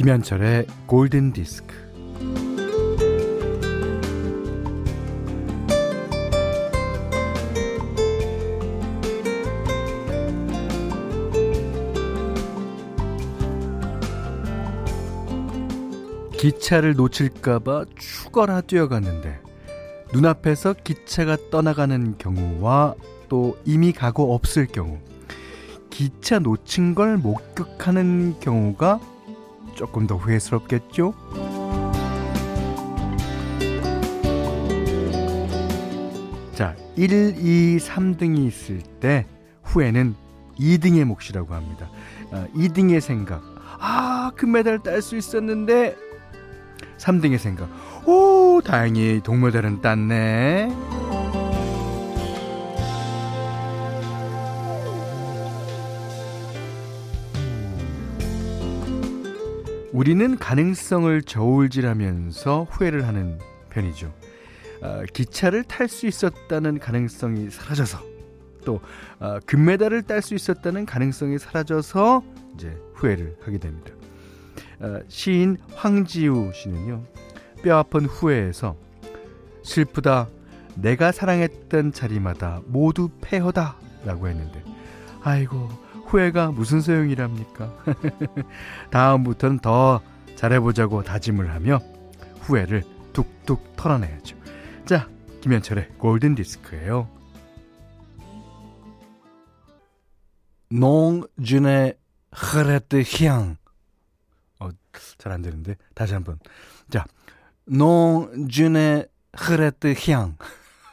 김현철의 골든 디스크. 기차를 놓칠까봐 죽어라 뛰어갔는데 눈앞에서 기차가 떠나가는 경우와 또 이미 가고 없을 경우 기차 놓친 걸 목격하는 경우가 조금 더 후회스럽겠죠? 자, 1, 2, 3등이 있을 때 후회는 2등의 몫이라고 합니다. 어, 2등의 생각. 아, 금메달 딸 수 있었는데 3등의 생각. 오, 다행히 동메달은 땄네. 우리는 가능성을 저울질하면서 후회를 하는 편이죠. 어, 기차를 탈 수 있었다는 가능성이 사라져서 또 어, 금메달을 딸 수 있었다는 가능성이 사라져서 이제 후회를 하게 됩니다. 어, 시인 황지우 씨는요 뼈아픈 후회에서 슬프다 내가 사랑했던 자리마다 모두 폐허다 라고 했는데 아이고 후회가 무슨 소용이랍니까? 다음부터는 더 잘해보자고 다짐을 하며 후회를 뚝뚝 털어내야죠. 자 김현철의 골든 디스크예요. 농 준의 흐레트 향 어, 잘 안 되는데? 다시 한번. 자. 농준의 흐레트 향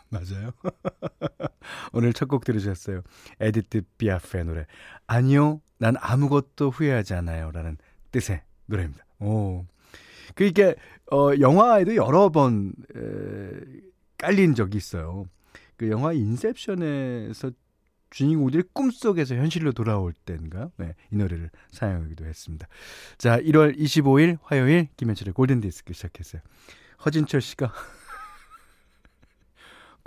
맞아요. 오늘 첫 곡 들으셨어요. 에디트 비아프의 노래. 아니요, 난 아무것도 후회하지 않아요. 라는 뜻의 노래입니다. 오. 그게, 어, 영화에도 여러 번, 에, 깔린 적이 있어요. 그 영화 인셉션에서 주인공들이 꿈속에서 현실로 돌아올 때인가? 네, 이 노래를 사용하기도 했습니다. 자, 1월 25일 화요일 김현철의 골든디스크 시작했어요. 허진철 씨가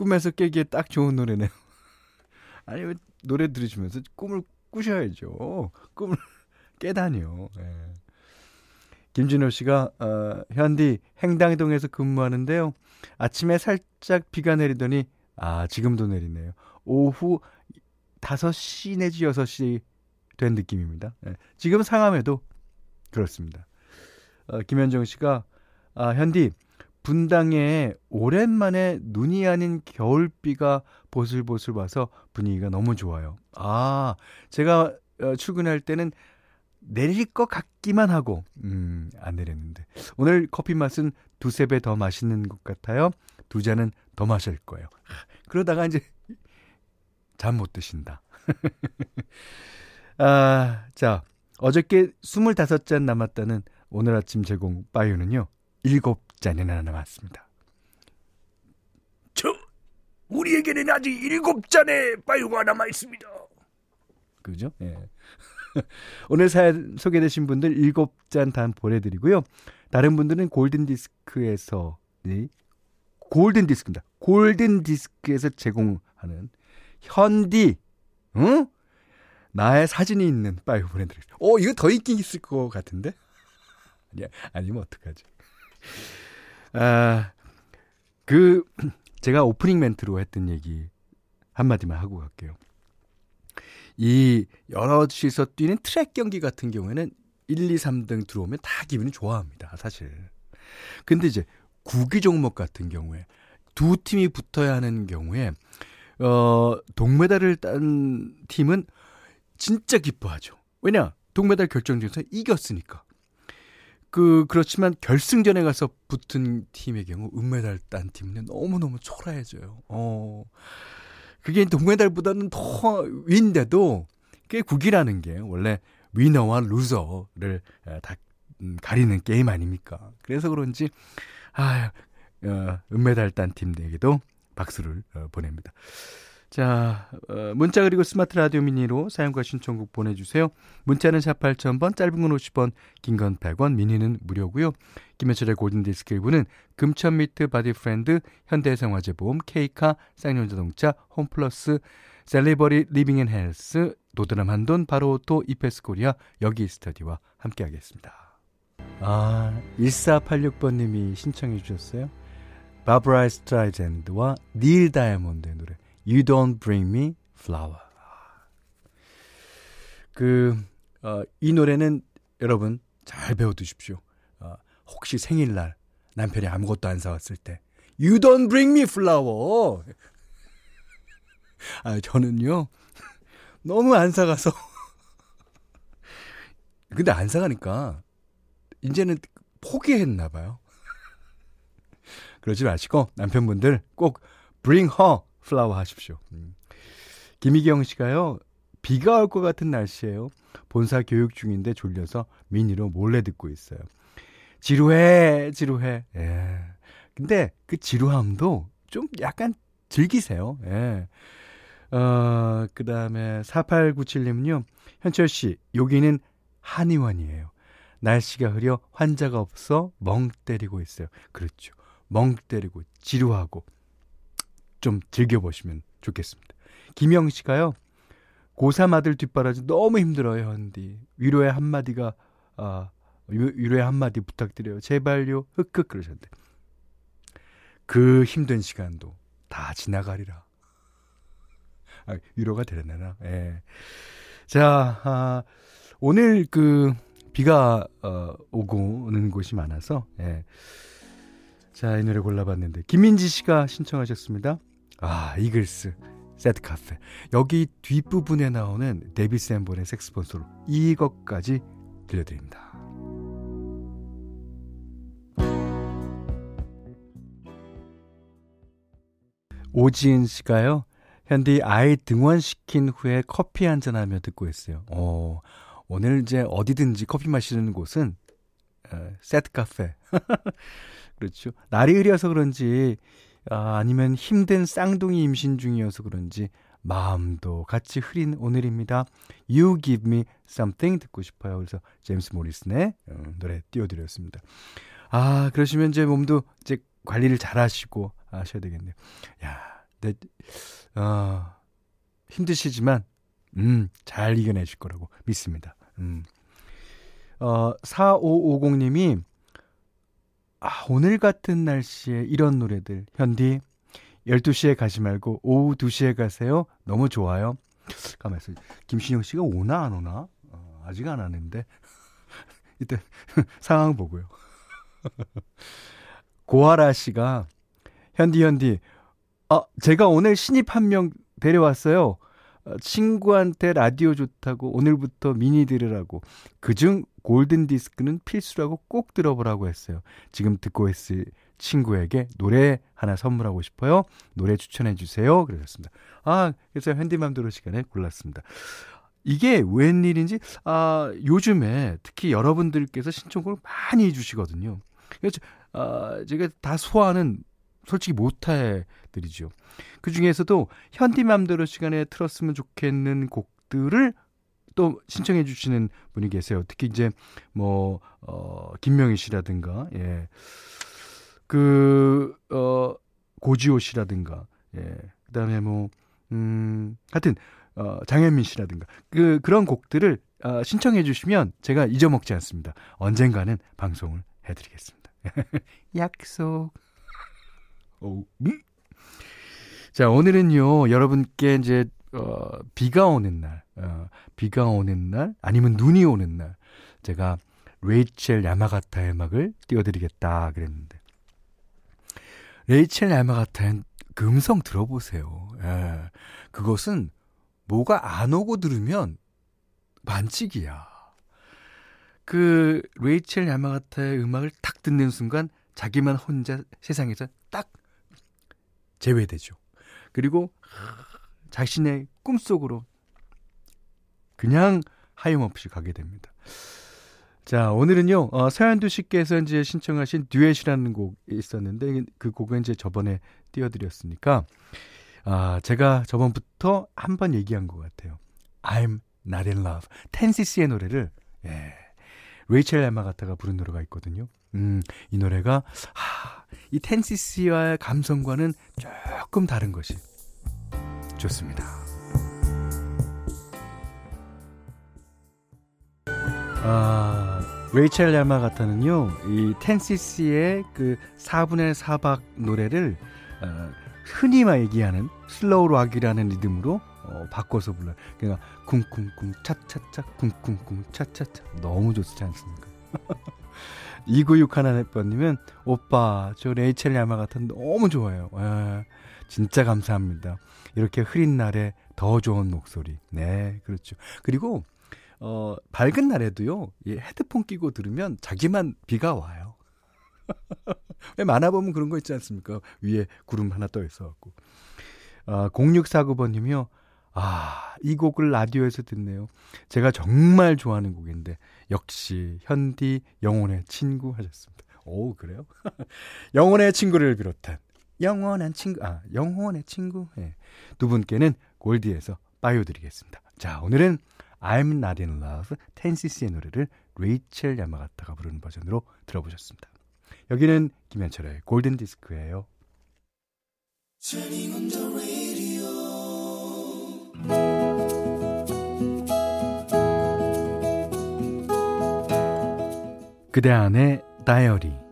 꿈에서 깨기에 딱 좋은 노래네요. 아니, 왜 노래 들으시면서 꿈을 꾸셔야죠. 꿈을 깨다니요. 네. 김진호 씨가, 어, 현디 행당동에서 근무하는데요. 아침에 살짝 비가 내리더니, 아, 지금도 내리네요. 오후 5시 내지 6시 된 느낌입니다. 네. 지금 상암에도 그렇습니다. 어, 김현정 씨가, 아, 현디, 분당에 오랜만에 눈이 아닌 겨울비가 보슬보슬 와서 분위기가 너무 좋아요. 아, 제가 어, 출근할 때는 내릴 것 같기만 하고, 음, 안 내렸는데. 오늘 커피 맛은 두세 배 더 맛있는 것 같아요. 두 잔은 더 마실 거예요. 그러다가 이제 잠 못 드신다. 아, 자, 어저께 25잔 남았다는 오늘 아침 제공 빠유는요, 7 잔이나 남았습니다. 저, 우리에게는 아직 7잔의 빠유가 남아 있습니다. 그죠? 예. 오늘 사연 소개되신 분들 7잔 단 보내드리고요. 다른 분들은 골든 디스크에서, 네, 골든 디스크입니다. 골든 디스크에서 제공하는 현디, 응? 나의 사진이 있는 빠유 보내드리겠습니다. 어, 이거 더 인기 있을 것 같은데? 아니, 아니면 어떡하지? 아, 그, 제가 오프닝 멘트로 했던 얘기 한마디만 하고 갈게요. 이 여럿이서 뛰는 트랙 경기 같은 경우에는 1, 2, 3등 들어오면 다 기분이 좋아합니다. 사실. 근데 이제 구기 종목 같은 경우에 두 팀이 붙어야 하는 경우에 어 동메달을 딴 팀은 진짜 기뻐하죠. 왜냐? 동메달 결정전에서 이겼으니까. 그 그렇지만 결승전에 가서 붙은 팀의 경우 은메달 딴 팀은 너무너무 초라해져요. 어. 그게 동메달보다는 더 위인데도 꽤 국이라는 게 원래 위너와 루저를 다 음, 가리는 게임 아닙니까? 그래서 그런지 아, 어, 은메달 딴 팀에게도 박수를 어, 보냅니다. 자, 어, 문자 그리고 스마트 라디오 미니로 사연과 신청곡 보내주세요. 문자는 샵 8000번, 짧은 건 50원, 긴 건 100원, 미니는 무료고요. 김현철의 골든디스크 일부는 금천미트 바디프렌드, 현대생활재보험, 케이카, 쌍용자동차, 홈플러스, 셀리버리 리빙 앤 헬스, 도드람 한돈, 바로오토, 이페스코리아, 여기 스터디와 함께하겠습니다. 아, 1486번님이 신청해 주셨어요. 바브라 스트라이젠드와 닐 다이아몬드의 노래 You Don't Bring Me Flower. 그, 어, 이 노래는 여러분 잘 배워두십시오. 어, 혹시 생일날 남편이 아무것도 안 사왔을 때 You don't bring me flower. 아, 저는요. 너무 안 사가서. 근데 안 사가니까 이제는 포기했나 봐요. 그러지 마시고 남편분들 꼭 bring her flower 하십시오. 음. 김희경 씨가요. 비가 올 것 같은 날씨예요. 본사 교육 중인데 졸려서 미니로 몰래 듣고 있어요. 지루해, 지루해. 예. 근데 그 지루함도 좀 약간 즐기세요. 예. 어, 그 다음에 4897님은요. 현철 씨, 여기는 한의원이에요. 날씨가 흐려 환자가 없어 멍 때리고 있어요. 그렇죠. 멍 때리고 지루하고 좀 즐겨보시면 좋겠습니다. 김영 씨가요. 고3 아들 뒷바라지 너무 힘들어요, 현디. 위로의 한마디가, 아, 위로의 한마디 부탁드려요. 제발요. 흑흑 그러셨는데. 그 힘든 시간도 다 지나가리라. 아, 위로가 되려나? 예. 자, 아, 오늘 그 비가 어, 오고 오는 곳이 많아서 예. 자, 이 노래 골라봤는데 김민지 씨가 신청하셨습니다. 아, 이글스 세트 카페. 여기 뒷부분에 나오는 데비 샌본의 색스폰 솔로 이것까지 들려드립니다. 오지은 씨가요. 현디 아이 등원시킨 후에 커피 한잔 하며 듣고 있어요. 어, 오늘 이제 어디든지 커피 마시는 곳은 어, 세트 카페. 그렇죠. 날이 흐려서 그런지 아, 아니면 힘든 쌍둥이 임신 중이어서 그런지 마음도 같이 흐린 오늘입니다. You Give Me Something 듣고 싶어요. 그래서 제임스 모리슨의 어, 노래 띄워드렸습니다. 아 그러시면 이제 몸도 이제 관리를 잘 하시고 하셔야 되겠네요. 야, 네, 어, 힘드시지만 음, 잘 이겨내실 거라고 믿습니다. 음. 어, 4550님이 아, 오늘 같은 날씨에 이런 노래들. 현디, 12시에 가지 말고 오후 2시에 가세요. 너무 좋아요. 가만있어. 김신영 씨가 오나 안 오나? 어, 아직 안 왔는데. 이때 상황 보고요. 고아라 씨가 현디 현디 아 제가 오늘 신입 한 명 데려왔어요. 어, 친구한테 라디오 좋다고 오늘부터 미니 들으라고 그중 골든 디스크는 필수라고 꼭 들어보라고 했어요. 지금 듣고 있을 친구에게 노래 하나 선물하고 싶어요. 노래 추천해 주세요. 그러셨습니다. 아, 그래서 현디맘대로 시간에 골랐습니다. 이게 웬일인지 아, 요즘에 특히 여러분들께서 신청곡을 많이 해 주시거든요. 그래서 아, 제가 다 소화하는 솔직히 못해드리죠. 그 중에서도 현디맘대로 시간에 틀었으면 좋겠는 곡들을 또 신청해 주시는 분이 계세요. 특히 이제 뭐, 어, 김명희 씨라든가, 예. 그, 어, 고지호 씨라든가, 예. 그 다음에 뭐, 음, 하여튼, 어, 장현민 씨라든가, 그, 그런 곡들을 어, 신청해 주시면 제가 잊어먹지 않습니다. 언젠가는 방송을 해 드리겠습니다. 약속. 오, 음? 자, 오늘은요, 여러분께 이제, 어, 비가 오는 날, 어, 비가 오는 날, 아니면 눈이 오는 날, 제가 레이첼 야마가타의 음악을 띄워드리겠다 그랬는데, 레이첼 야마가타의 그 음성 들어보세요. 예. 그것은 뭐가 안 오고 들으면 반칙이야. 그 레이첼 야마가타의 음악을 딱 듣는 순간 자기만 혼자 세상에서 딱 제외되죠. 그리고 자신의 꿈속으로 그냥 하염없이 가게 됩니다. 자, 오늘은요, 어, 서현두 씨께서 이제 신청하신 듀엣이라는 곡이 있었는데, 그 곡은 이제 저번에 띄워드렸으니까, 아, 제가 저번부터 한 번 얘기한 것 같아요. I'm not in love. 텐시스의 노래를, 예, 레이첼 야마가타가 부른 노래가 있거든요. 음, 이 노래가, 하, 이 텐시스와의 감성과는 조금 다른 것이 좋습니다. 아, 레이첼 야마가타는요, 이 텐시스의 그 4분의 4박 노래를 어, 흔히 얘기하는 slow rock이라는 리듬으로 어, 바꿔서 불러요. 그러니까 쿵쿵쿵 차차차 쿵쿵쿵 차차차 너무 좋지 않습니까? 296 하나번님은 오빠 저 레이첼 야마가타 너무 좋아요. 아, 진짜 감사합니다. 이렇게 흐린 날에 더 좋은 목소리. 네, 그렇죠. 그리고 어, 밝은 날에도요, 이 헤드폰 끼고 들으면 자기만 비가 와요. 왜 만화 보면 그런 거 있지 않습니까? 위에 구름 하나 떠 있어 갖고. 아, 0649번 님이요. 아, 이 곡을 라디오에서 듣네요. 제가 정말 좋아하는 곡인데, 역시, 현디, 영혼의 친구 하셨습니다. 오, 그래요? 영혼의 친구를 비롯한, 영원한 친구, 아, 영혼의 친구. 네. 두 분께는 골디에서 빠요 드리겠습니다. 자, 오늘은 I'm Not In Love, 텐시스의 노래를 레이첼 야마가타가 부르는 버전으로 들어보셨습니다. 여기는 김현철의 골든 디스크예요. 그대 안의 다이어리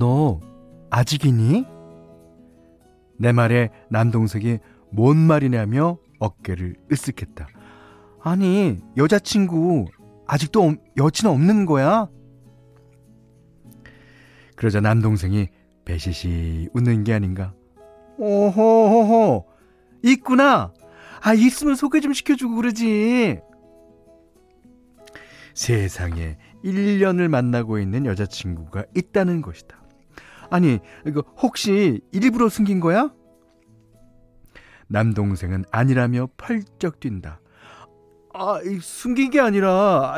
너 아직이니? 내 말에 남동생이 뭔 말이냐며 어깨를 으쓱했다. 아니, 여자친구 아직도 여친 없는 거야? 그러자 남동생이 배시시 웃는 게 아닌가. 오호호호, 있구나. 아, 있으면 소개 좀 시켜주고 그러지. 세상에 1년을 만나고 있는 여자친구가 있다는 것이다. 아니, 이거 혹시 일부러 숨긴 거야? 남동생은 아니라며 펄쩍 뛴다. 아, 숨긴 게 아니라 아,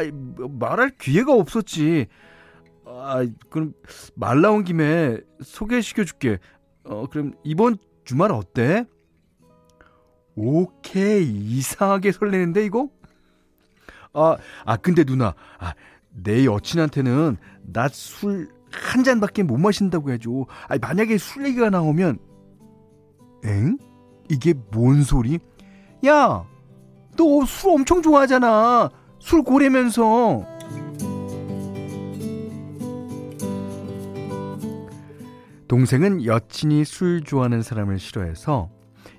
말할 기회가 없었지. 아, 그럼 말 나온 김에 소개시켜 줄게. 어, 그럼 이번 주말 어때? 오케이. 이상하게 설레는데 이거? 아, 아 근데 누나. 아, 내 여친한테는 나 술 한 잔밖에 못 마신다고 해줘. 아니, 만약에 술 얘기가 나오면, 엥? 이게 뭔 소리? 야, 너 술 엄청 좋아하잖아. 술 고래면서. 동생은 여친이 술 좋아하는 사람을 싫어해서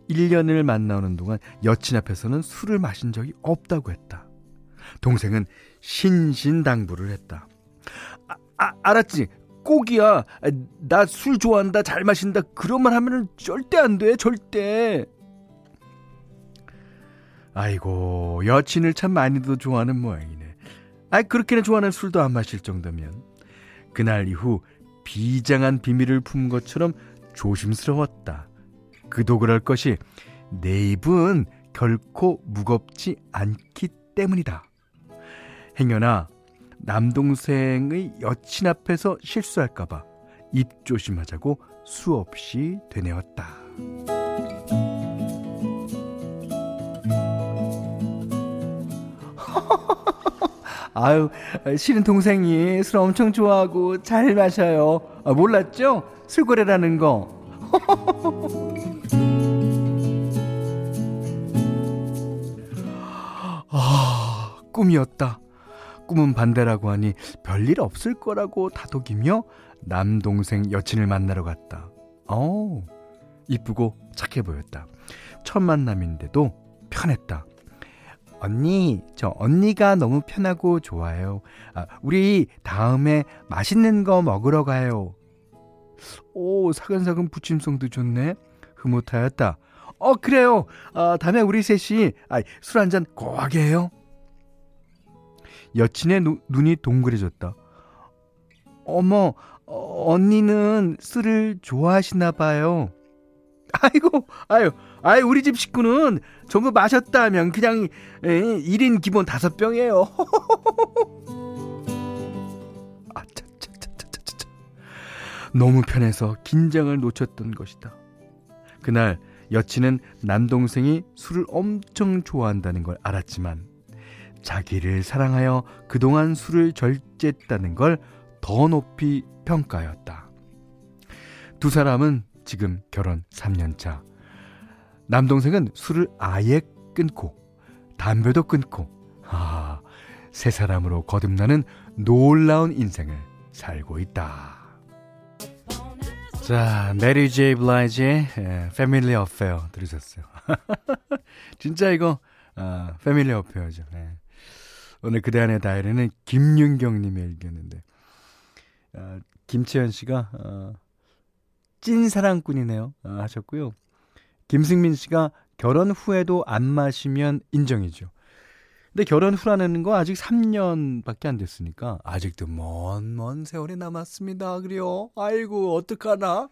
1년을 만나는 동안 여친 앞에서는 술을 마신 적이 없다고 했다. 동생은 신신당부를 했다. 아, 아 알았지. 꼭이야. 나 술 좋아한다, 잘 마신다. 그런 말 하면은 절대 안 돼, 절대. 아이고, 여친을 참 많이도 좋아하는 모양이네. 아, 그렇게는 좋아하는 술도 안 마실 정도면. 그날 이후 비장한 비밀을 품 것처럼 조심스러웠다. 그도 그럴 것이 내 입은 결코 무겁지 않기 때문이다. 행여나 남동생의 여친 앞에서 실수할까봐 입 조심하자고 수없이 되뇌었다. 아유, 싫은 동생이 술 엄청 좋아하고 잘 마셔요. 아, 몰랐죠? 술고래라는 거. 아, 꿈이었다. 꿈은 반대라고 하니 별일 없을 거라고 다독이며 남동생 여친을 만나러 갔다. 어 이쁘고 착해 보였다. 첫 만남인데도 편했다. 언니, 저 언니가 너무 편하고 좋아요. 아, 우리 다음에 맛있는 거 먹으러 가요. 오, 사근사근 부침성도 좋네. 흐뭇하였다. 어, 그래요. 아, 다음에 우리 셋이 아, 술 한잔 고하게 해요. 여친의 누, 눈이 동그래졌다. 어머, 어, 언니는 술을 좋아하시나 봐요. 아이고, 아유, 아유, 우리 집 식구는 전부 마셨다면 그냥 에, 1인 기본 5병이에요. 아, 차, 차, 차, 차, 차, 차. 너무 편해서 긴장을 놓쳤던 것이다. 그날 여친은 남동생이 술을 엄청 좋아한다는 걸 알았지만 자기를 사랑하여 그동안 술을 절제했다는 걸 더 높이 평가하였다. 두 사람은 지금 결혼 3년 차. 남동생은 술을 아예 끊고 담배도 끊고 아, 새 사람으로 거듭나는 놀라운 인생을 살고 있다. 자, 메리 제이 블라이즈의 Family Affair 들으셨어요. 진짜 이거 아, Family Affair죠. 네. 오늘 그대 안의 다이어리는 김윤경님의 의견인데 아, 김채연 씨가 어, 찐 사랑꾼이네요 아, 하셨고요. 김승민 씨가 결혼 후에도 안 마시면 인정이죠. 근데 결혼 후라는 거 아직 3년밖에 안 됐으니까 아직도 먼먼 세월이 남았습니다. 그래요. 아이고 어떡하나.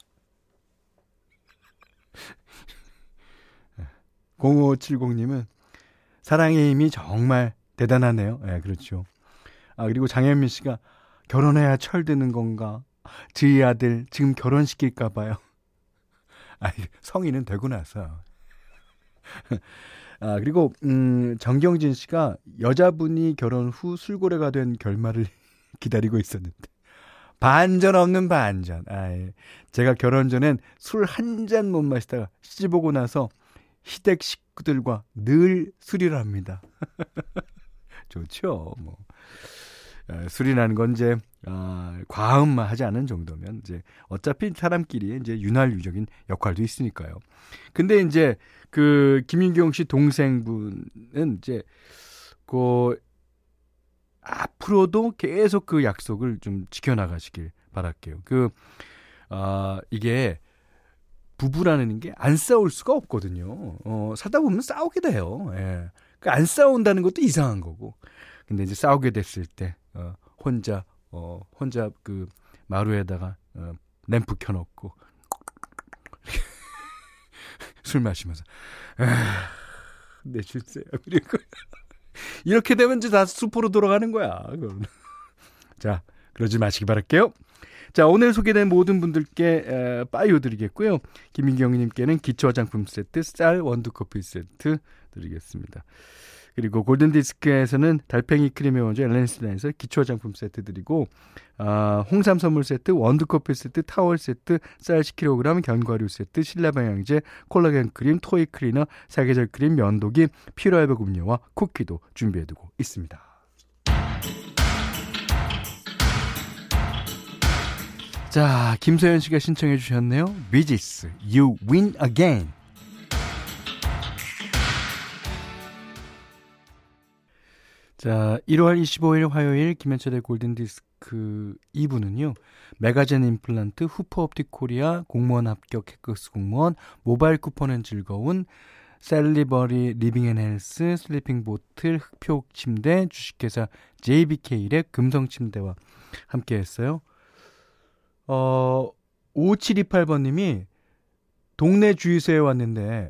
0570님은 사랑의 힘이 정말 대단하네요. 예, 네, 그렇죠. 아, 그리고 장현민 씨가 결혼해야 철드는 건가? 저희 아들 지금 결혼시킬까 봐요. 아, 성인은 되고 나서. 아, 그리고, 음, 정경진 씨가 여자분이 결혼 후 술고래가 된 결말을 기다리고 있었는데. 반전 없는 반전. 아, 예. 제가 결혼 전엔 술 한 잔 못 마시다가 시집 오고 나서 시댁 식구들과 늘 술이를 합니다. 좋죠, 뭐. 아, 술이라는 건 이제, 아, 과음만 하지 않은 정도면 이제 어차피 사람끼리 이제 윤활유적인 역할도 있으니까요. 근데 이제 그 김윤경 씨 동생분은 이제 그 앞으로도 계속 그 약속을 좀 지켜나가시길 바랄게요. 그, 아, 이게 부부라는 게 안 싸울 수가 없거든요. 어, 사다 보면 싸우게 돼요. 예. 그안 싸운다는 것도 이상한 거고. 근데 이제 싸우게 됐을 때, 어, 혼자, 어, 혼자 그 마루에다가, 어, 램프 켜놓고, 술 마시면서, 내 줄세요. 그리고, 이렇게 되면 이제 다 수포로 돌아가는 거야. 자, 그러지 마시기 바랄게요. 자, 오늘 소개된 모든 분들께 에, 빠이오 드리겠고요. 김민경님께는 기초 화장품 세트, 쌀 원두 커피 세트 드리겠습니다. 그리고 골든디스크에서는 달팽이 크림의 원조 엘렌스단에서 기초 화장품 세트 드리고 아, 홍삼 선물 세트, 원두커피 세트, 타월 세트, 쌀 10kg, 견과류 세트, 신라방향제, 콜라겐 크림, toy cleaner, 사계절 크림, 면도기, 피로회복 음료와 쿠키도 준비해두고 있습니다. 자, 김소연 씨가 신청해 주셨네요. 비지스, You Win Again. 자, 1월 25일 화요일 김현철의 골든디스크 2부는요. 메가젠 임플란트, 후퍼옵틱 코리아, 공무원 합격 해커스 공무원, 모바일 쿠폰은 즐거운, 셀리버리 리빙앤헬스, 슬리핑 보틀, 흑표 침대, 주식회사 JBK의 금성 침대와 함께 했어요. 어, 5728번님이 동네 주유소에 왔는데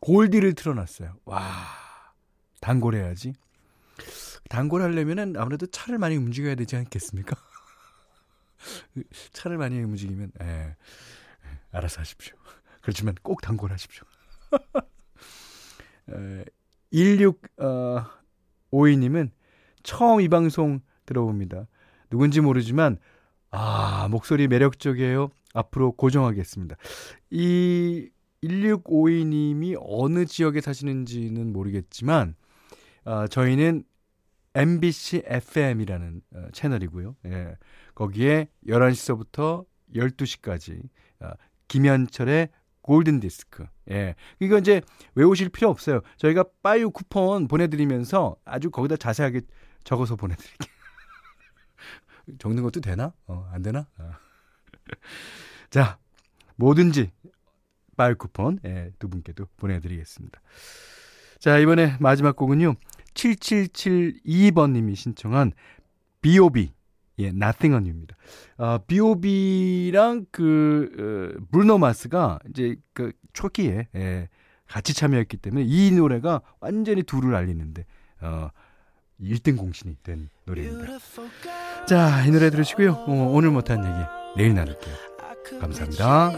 골디를 틀어놨어요. 와, 단골해야지. 단골 하려면은 아무래도 차를 많이 움직여야 되지 않겠습니까? 차를 많이 움직이면, 예, 알아서 하십시오. 그렇지만 꼭 단골하십시오. 1652님은 어, 처음 이 방송 들어봅니다. 누군지 모르지만 아, 목소리 매력적이에요. 앞으로 고정하겠습니다. 이 1652님이 어느 지역에 사시는지는 모르겠지만, 아, 저희는 MBC FM이라는 어, 채널이고요. 예. 거기에 11시서부터 12시까지 아, 김현철의 골든 디스크. 예. 이거 이제 외우실 필요 없어요. 저희가 빠유 쿠폰 보내드리면서 아주 거기다 자세하게 적어서 보내드릴게요. 적는 것도 되나? 어, 안 되나? 어. 자, 뭐든지 빠유 쿠폰 예, 두 분께도 보내드리겠습니다. 자, 이번에 마지막 곡은요. 7772번님이 신청한 B.O.B. 예, Nothing on You입니다. 아, B.O.B랑 그, 어, 브루노 마스가 이제 그 초기에, 예, 같이 참여했기 때문에 이 노래가 완전히 둘을 알리는데, 어, 1등 공신이 된 노래입니다. 자, 이 노래 들으시고요. 어, 오늘 못한 얘기 내일 나눌게요. 감사합니다.